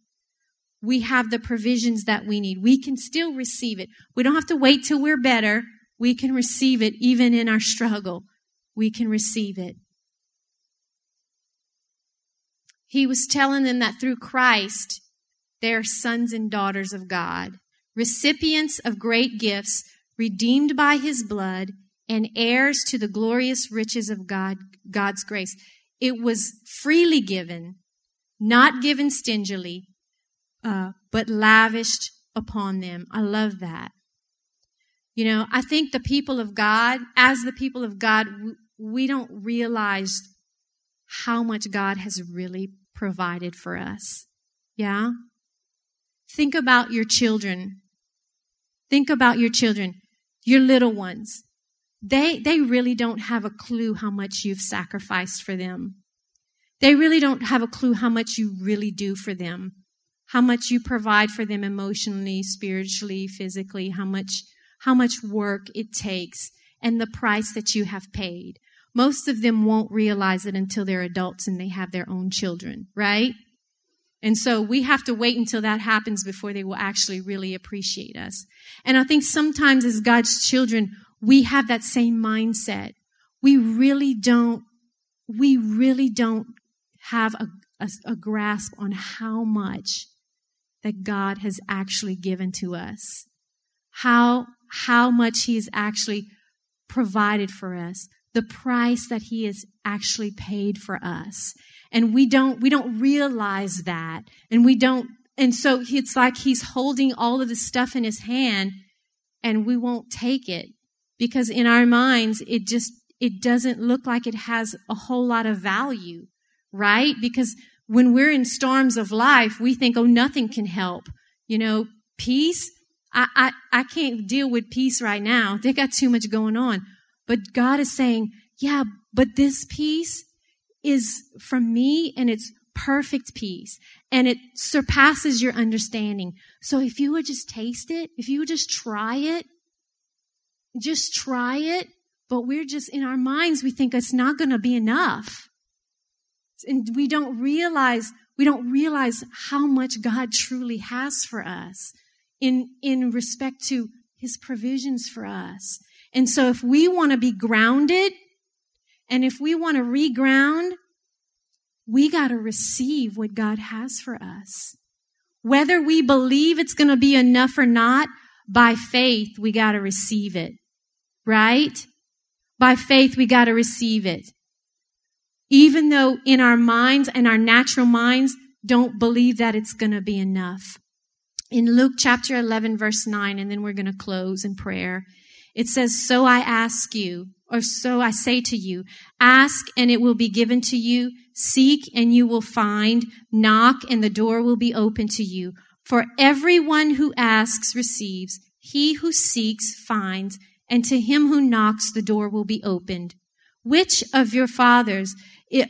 we have the provisions that we need. We can still receive it. We don't have to wait till we're better. We can receive it even in our struggle. We can receive it. He was telling them that through Christ, they are sons and daughters of God, recipients of great gifts, redeemed by his blood, and heirs to the glorious riches of God, God's grace. It was freely given, not given stingily, uh, but lavished upon them. I love that. You know, I think the people of God, as the people of God, we don't realize how much God has really provided for us. Yeah? Think about your children. Think about your children, your little ones. They, they really don't have a clue how much you've sacrificed for them. They really don't have a clue how much you really do for them, how much you provide for them emotionally, spiritually, physically, how much, how much work it takes and the price that you have paid. Most of them won't realize it until they're adults and they have their own children, right? And so we have to wait until that happens before they will actually really appreciate us. And I think sometimes as God's children, we have that same mindset. We really don't, we really don't have a, a, a grasp on how much that God has actually given to us. How, how much He has actually provided for us. The price that He has actually paid for us. And we don't, we don't realize that. And we don't, and so it's like He's holding all of the stuff in His hand and we won't take it because in our minds, it just, it doesn't look like it has a whole lot of value right? Because when we're in storms of life, we think, oh, nothing can help. You know, peace, I, I, I can't deal with peace right now. They got too much going on. But God is saying, yeah, but this peace is from me and it's perfect peace and it surpasses your understanding. So if you would just taste it, if you would just try it, just try it, but we're just in our minds, we think it's not going to be enough and we don't realize we don't realize how much God truly has for us in in respect to his provisions for us. And so if we want to be grounded and if we want to reground, we got to receive what God has for us. Whether we believe it's going to be enough or not, by faith, we got to receive it. Right? By faith, we got to receive it even though in our minds and our natural minds don't believe that it's going to be enough. In Luke chapter 11, verse 9, and then we're going to close in prayer, it says, So I ask you, or so I say to you, ask and it will be given to you, seek and you will find, knock and the door will be open to you. For everyone who asks receives, he who seeks finds, and to him who knocks the door will be opened. Which of your fathers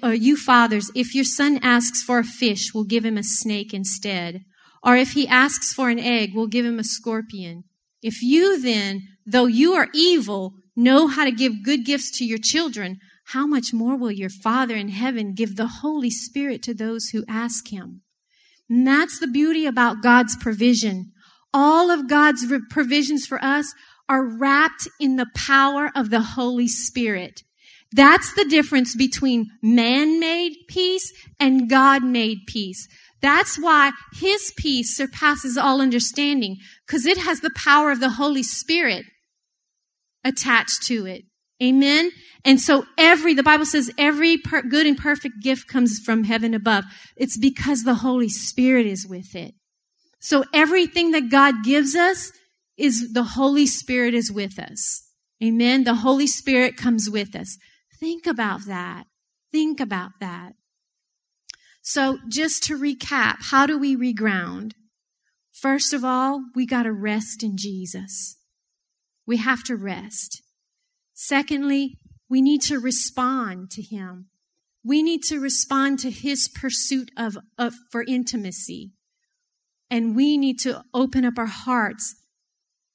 or you fathers, if your son asks for a fish, will give him a snake instead. Or if he asks for an egg, we'll give him a scorpion. If you then, though you are evil, know how to give good gifts to your children, how much more will your Father in heaven give the Holy Spirit to those who ask him? And that's the beauty about God's provision. All of God's provisions for us are wrapped in the power of the Holy Spirit. That's the difference between man-made peace and God-made peace. That's why his peace surpasses all understanding because it has the power of the Holy Spirit attached to it. Amen. And so every, the Bible says every per, good and perfect gift comes from heaven above. It's because the Holy Spirit is with it. So everything that God gives us is the Holy Spirit is with us. Amen. The Holy Spirit comes with us. Think about that. Think about that. So, just to recap, how do we reground? First of all, we got to rest in Jesus. We have to rest. Secondly, we need to respond to Him. We need to respond to His pursuit of, of for intimacy. And we need to open up our hearts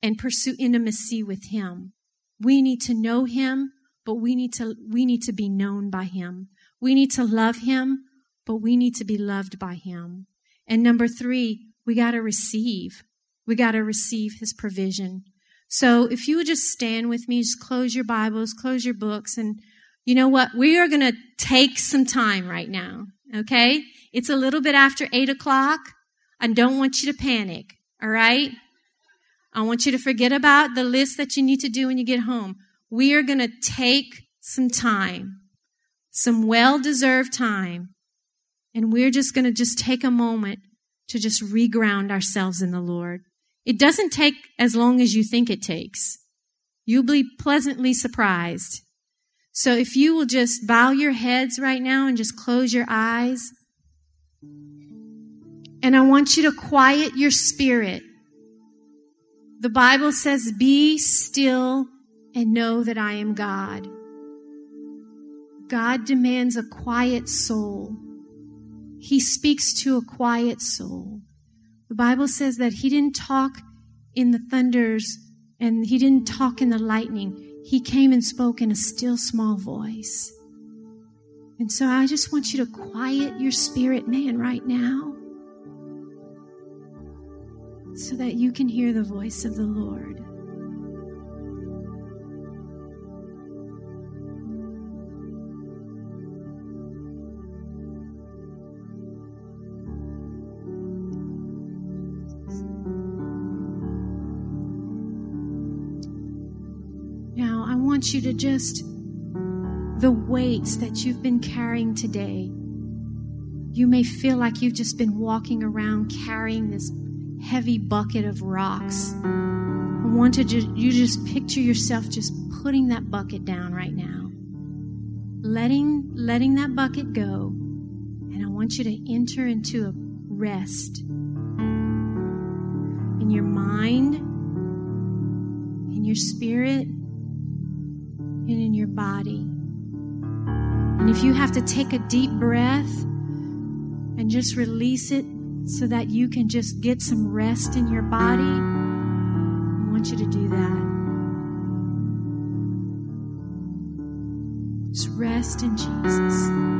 and pursue intimacy with Him. We need to know Him but we need to we need to be known by him. We need to love him, but we need to be loved by him. And number 3, we got to receive. We got to receive his provision. So if you would just stand with me, just close your Bibles, close your books, and you know what? We are going to take some time right now. Okay? It's a little bit after 8 o'clock. I don't want you to panic. All right? I want you to forget about the list that you need to do when you get home we are going to take some time, some well deserved time, And we're just going to just take a moment to just reground ourselves in the Lord. It doesn't take as long as you think it takes. You'll be pleasantly surprised. So if you will just bow your heads right now and just close your eyes. And I want you to quiet your spirit. The Bible says, Be still and know that I am God. God demands a quiet soul. He speaks to a quiet soul. The Bible says that He didn't talk in the thunders and He didn't talk in the lightning. He came and spoke in a still small voice. And so I just want you to quiet your spirit man right now so that you can hear the voice of the Lord. Now, I want you to just, the weights that you've been carrying today, you may feel like you've just been walking around carrying this heavy bucket of rocks. I want to just, you just picture yourself just putting that bucket down right now. Letting, letting that bucket go. And I want you to enter into a rest in your mind, in your spirit, and in your body. And if you have to take a deep breath and just release it so that you can just get some rest in your body, I want you to do that. Just rest in Jesus.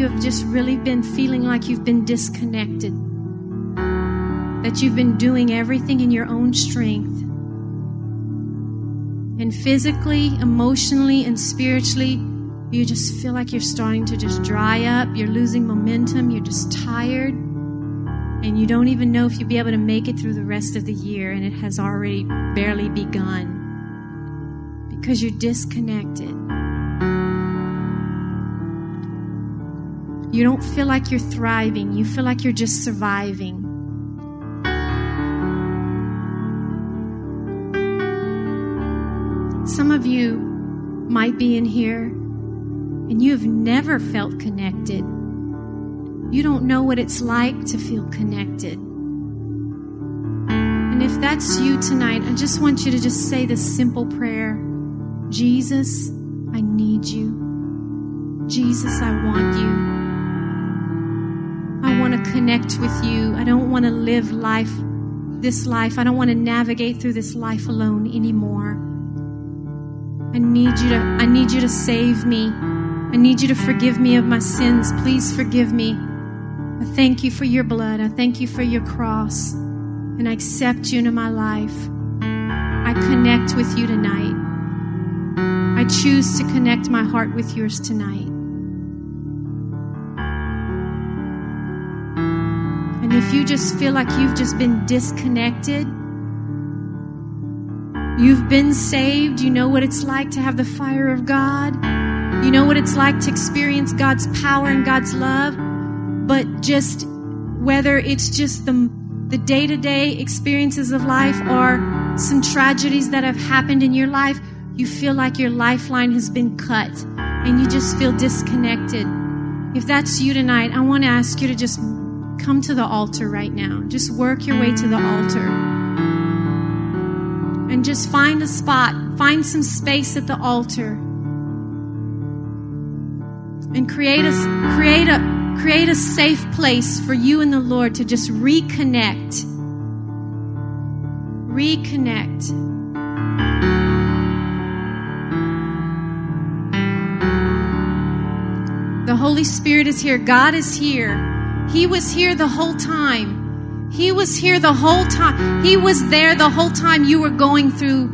You have just really been feeling like you've been disconnected, that you've been doing everything in your own strength. And physically, emotionally, and spiritually, you just feel like you're starting to just dry up. You're losing momentum. You're just tired. And you don't even know if you'll be able to make it through the rest of the year. And it has already barely begun because you're disconnected. You don't feel like you're thriving, you feel like you're just surviving. Some of you might be in here and you have never felt connected. You don't know what it's like to feel connected. And if that's you tonight, I just want you to just say this simple prayer Jesus, I need you. Jesus, I want you connect with you. I don't want to live life, this life. I don't want to navigate through this life alone anymore. I need you to, I need you to save me. I need you to forgive me of my sins. Please forgive me. I thank you for your blood. I thank you for your cross. And I accept you into my life. I connect with you tonight. I choose to connect my heart with yours tonight. And if you just feel like you've just been disconnected, you've been saved, you know what it's like to have the fire of God, you know what it's like to experience God's power and God's love, but just whether it's just the the day-to-day experiences of life or some tragedies that have happened in your life, you feel like your lifeline has been cut and you just feel disconnected. If that's you tonight, I want to ask you to just come to the altar right now. Just work your way to the altar. And just find a spot, find some space at the altar. And create a create a create a safe place for you and the Lord to just reconnect. Reconnect. The Holy Spirit is here. God is here. He was here the whole time. He was here the whole time. He was there the whole time you were going through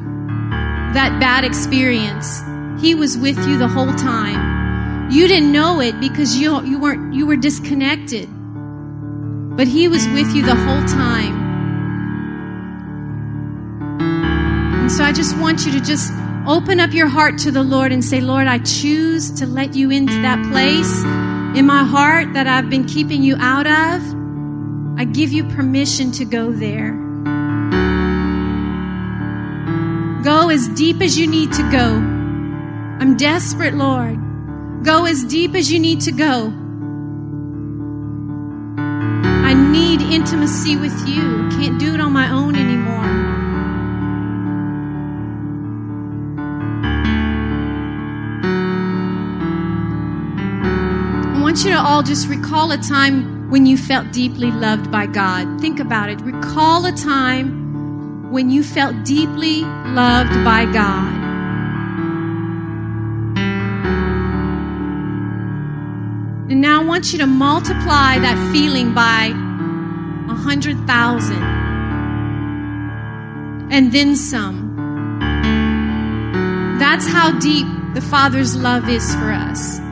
that bad experience. He was with you the whole time. You didn't know it because you, you weren't, you were disconnected. But He was with you the whole time. And so I just want you to just open up your heart to the Lord and say, Lord, I choose to let you into that place in my heart that I've been keeping you out of. I give you permission to go there. Go as deep as you need to go. I'm desperate, Lord. Go as deep as you need to go. I need intimacy with you. Can't do it on my own anymore. Want you to all just recall a time when you felt deeply loved by God. Think about it. Recall a time when you felt deeply loved by God. And now I want you to multiply that feeling by a hundred thousand and then some. That's how deep the Father's love is for us.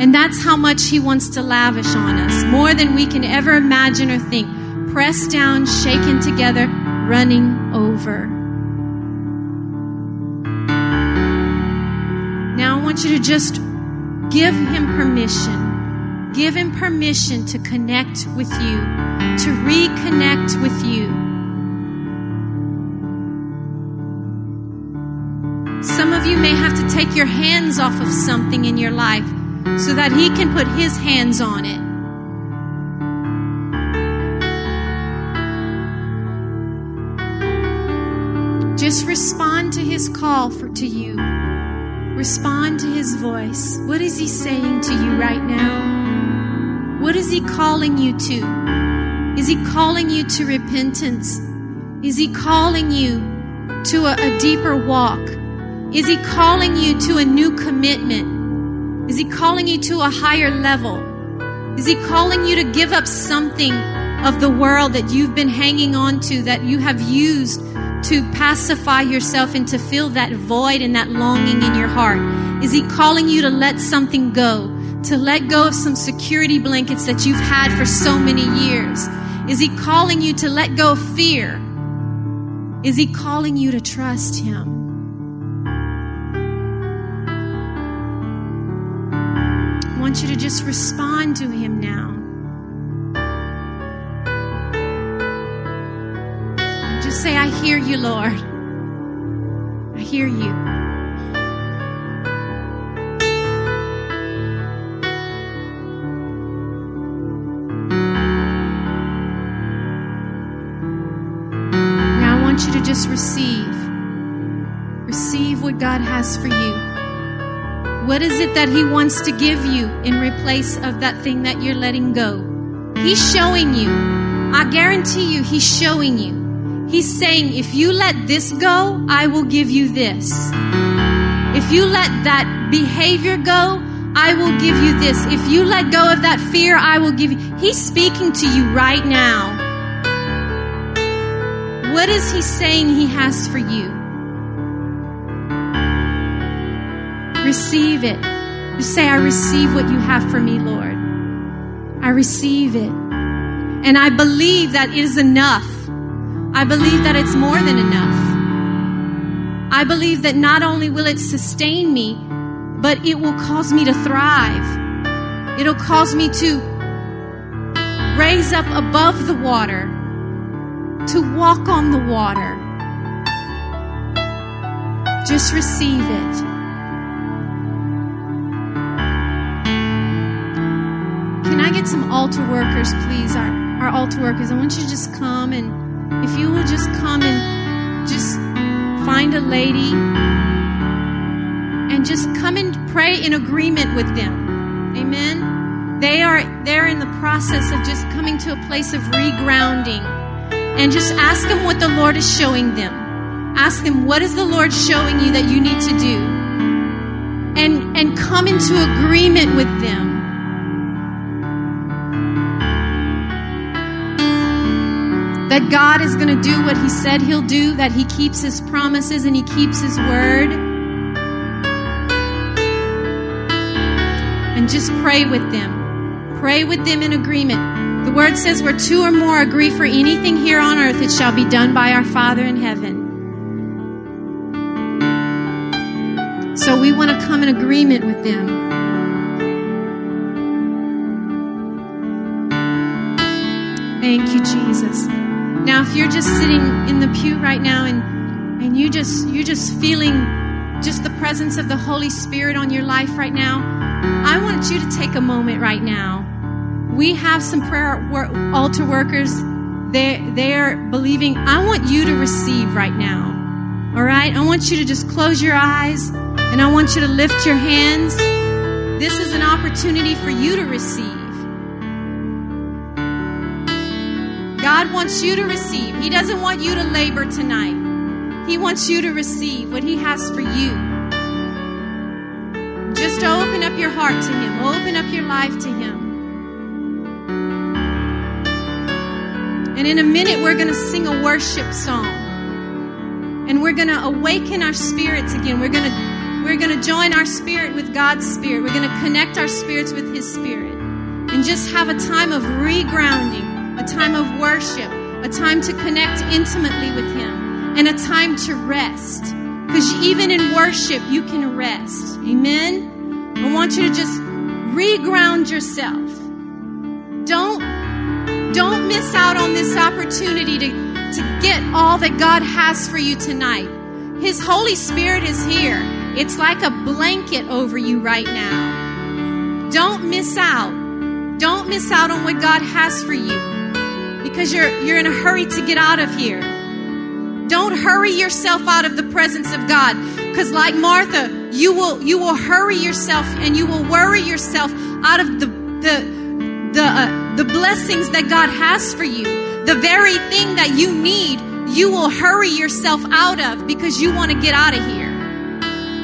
And that's how much He wants to lavish on us, more than we can ever imagine or think. Pressed down, shaken together, running over. Now I want you to just give Him permission. Give Him permission to connect with you, to reconnect with you. Some of you may have to take your hands off of something in your life so that He can put His hands on it. Just respond to His call for, to you. Respond to His voice. What is He saying to you right now? What is He calling you to? Is He calling you to repentance? Is He calling you to a, a deeper walk? Is He calling you to a new commitment? Is He calling you to a higher level? Is He calling you to give up something of the world that you've been hanging on to, that you have used to pacify yourself and to fill that void and that longing in your heart? Is He calling you to let something go, to let go of some security blankets that you've had for so many years? Is He calling you to let go of fear? Is He calling you to trust Him? Want you to just respond to Him now. Just say, I hear you, Lord. I hear you. Now I want you to just receive. Receive what God has for you. What is it that He wants to give you in replace of that thing that you're letting go? He's showing you. I guarantee you, He's showing you. He's saying, if you let this go, I will give you this. If you let that behavior go, I will give you this. If you let go of that fear, I will give you. He's speaking to you right now. What is He saying He has for you? Receive it. You say, I receive what you have for me, Lord. I receive it. And I believe that it is enough. I believe that it's more than enough. I believe that not only will it sustain me, but it will cause me to thrive. It'll cause me to raise up above the water, to walk on the water. Just receive it. Can I get some altar workers, please? Our, our altar workers. I want you to just come and if you will just come and just find a lady and just come and pray in agreement with them. Amen. They are they're in the process of just coming to a place of regrounding. And just ask them what the Lord is showing them. Ask them what is the Lord showing you that you need to do. And and come into agreement with them. That God is going to do what He said He'll do, that He keeps His promises and He keeps His word. And just pray with them. Pray with them in agreement. The word says, where two or more agree for anything here on earth, it shall be done by our Father in heaven. So we want to come in agreement with them. Thank you, Jesus. Now, if you're just sitting in the pew right now and and you just you're just feeling just the presence of the Holy Spirit on your life right now, I want you to take a moment right now. We have some prayer altar workers. They they're believing. I want you to receive right now. All right? I want you to just close your eyes and I want you to lift your hands. This is an opportunity for you to receive. Wants you to receive. He doesn't want you to labor tonight. He wants you to receive what He has for you. Just open up your heart to Him, open up your life to Him. And in a minute, we're going to sing a worship song. And we're going to awaken our spirits again. We're going to we're going to join our spirit with God's spirit. We're going to connect our spirits with His spirit. And just have a time of regrounding a time of worship, a time to connect intimately with Him, and a time to rest. Because even in worship, you can rest. Amen? I want you to just reground yourself. Don't, don't miss out on this opportunity to, to get all that God has for you tonight. His Holy Spirit is here. It's like a blanket over you right now. Don't miss out. Don't miss out on what God has for you because you're, you're in a hurry to get out of here. Don't hurry yourself out of the presence of God because like Martha, you will, you will hurry yourself and you will worry yourself out of the, the, the, uh, the blessings that God has for you. The very thing that you need, you will hurry yourself out of because you want to get out of here.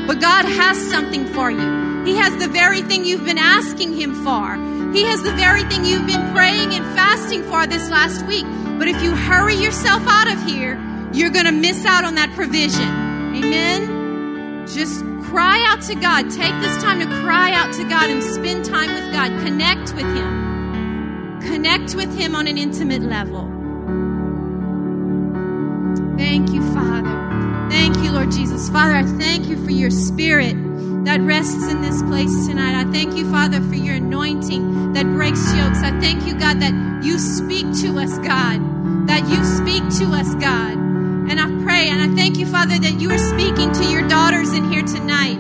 But God has something for you. He has the very thing you've been asking Him for. He has the very thing you've been praying and fasting for this last week. But if you hurry yourself out of here, you're going to miss out on that provision. Amen? Just cry out to God. Take this time to cry out to God and spend time with God. Connect with Him. Connect with Him on an intimate level. Thank you, Father. Thank you, Lord Jesus. Father, I thank you for your spirit that rests in this place tonight. I thank you, Father, for your anointing that breaks yokes. I thank you, God, that you speak to us, God, that you speak to us, God. And I pray and I thank you, Father, that you are speaking to your daughters in here tonight.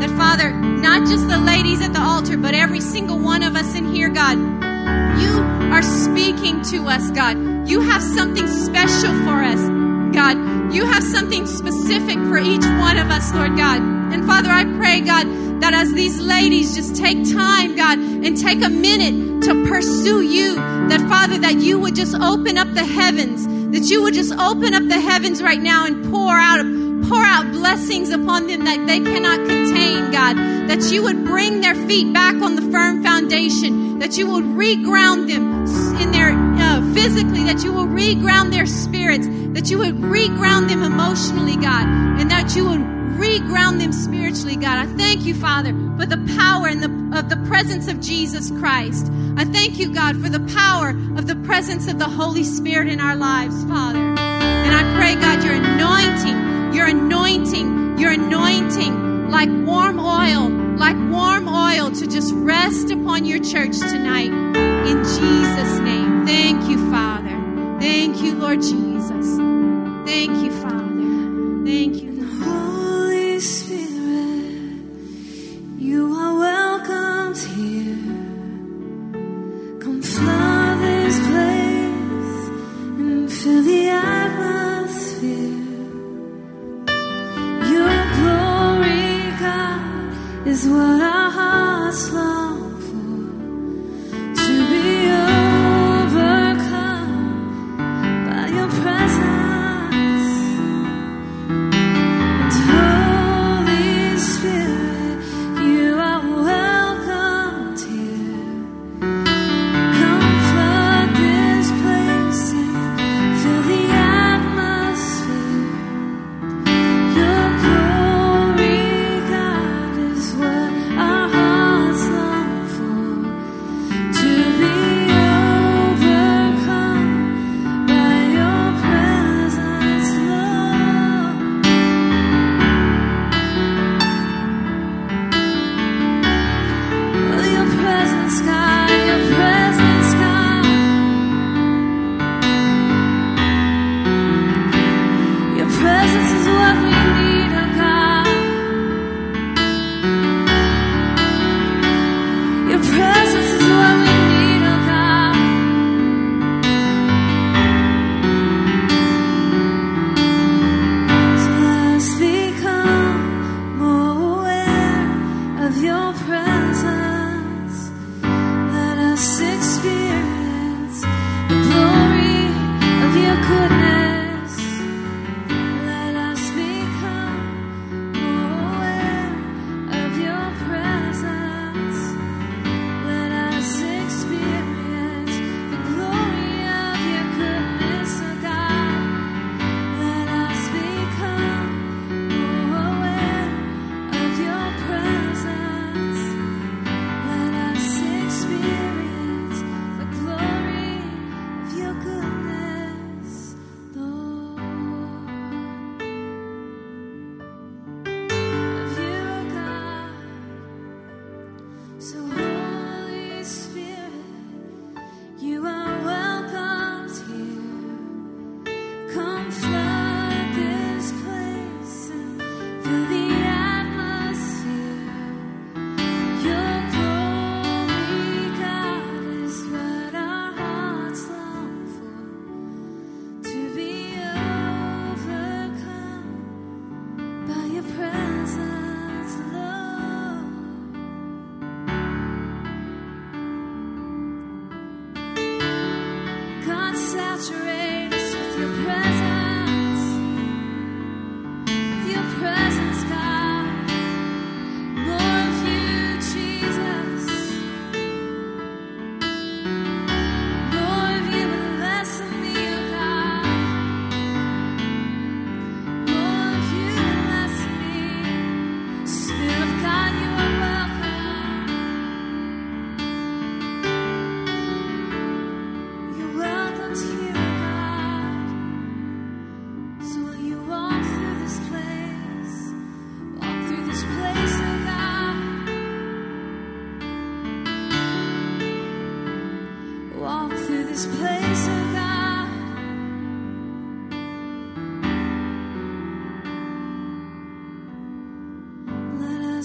That, Father, not just the ladies at the altar, but every single one of us in here, God, you are speaking to us, God. You have something special for us, God. You have something specific for each one of us, Lord God. And Father, I pray, God, that as these ladies just take time, God, and take a minute to pursue you, that Father, that you would just open up the heavens, that you would just open up the heavens right now and pour out pour out blessings upon them that they cannot contain, God. That you would bring their feet back on the firm foundation. That you would reground them in their uh, physically. That you will reground their spirits. That you would reground them emotionally, God, and that you would reground them spiritually, God. I thank you, Father, for the power and the, of the presence of Jesus Christ. I thank you, God, for the power of the presence of the Holy Spirit in our lives, Father. And I pray, God, your anointing, your anointing, your anointing like warm oil, like warm oil to just rest upon your church tonight. In Jesus' name. Thank you, Father. Thank you, Lord Jesus. Thank you, Father. Thank you. is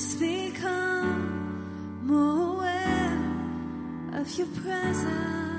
Us become more aware of your presence.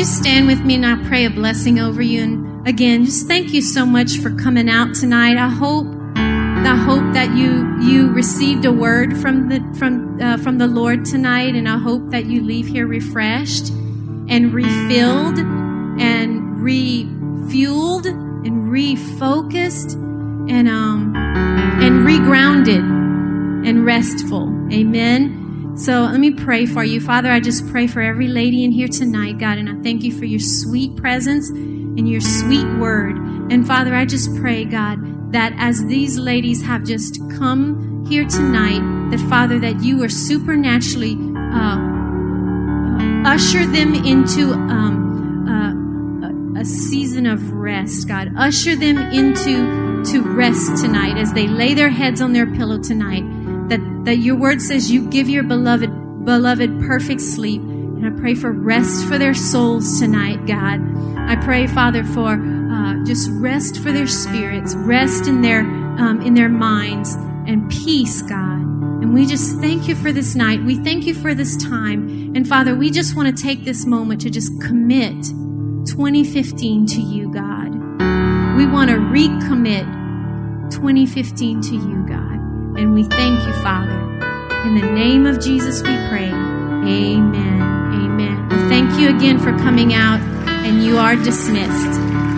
You stand with me and I pray a blessing over you? And again, just thank you so much for coming out tonight. I hope, I hope that you you received a word from the from uh, from the Lord tonight, and I hope that you leave here refreshed and refilled and refueled and refocused and um and regrounded and restful. Amen. So let me pray for you. Father, I just pray for every lady in here tonight, God, and I thank you for your sweet presence and your sweet word. And Father, I just pray, God, that as these ladies have just come here tonight, that Father, that you are supernaturally uh, usher them into um, uh, a, a season of rest, God. Usher them into to rest tonight as they lay their heads on their pillow tonight. That your word says you give your beloved beloved perfect sleep. And I pray for rest for their souls tonight, God. I pray, Father, for uh, just rest for their spirits, rest in their um, in their minds, and peace, God. And we just thank you for this night. We thank you for this time. And Father, we just want to take this moment to just commit 2015 to you, God. We want to recommit 2015 to you, God. And we thank you, Father. In the name of Jesus, we pray. Amen. Amen. Thank you again for coming out, and you are dismissed.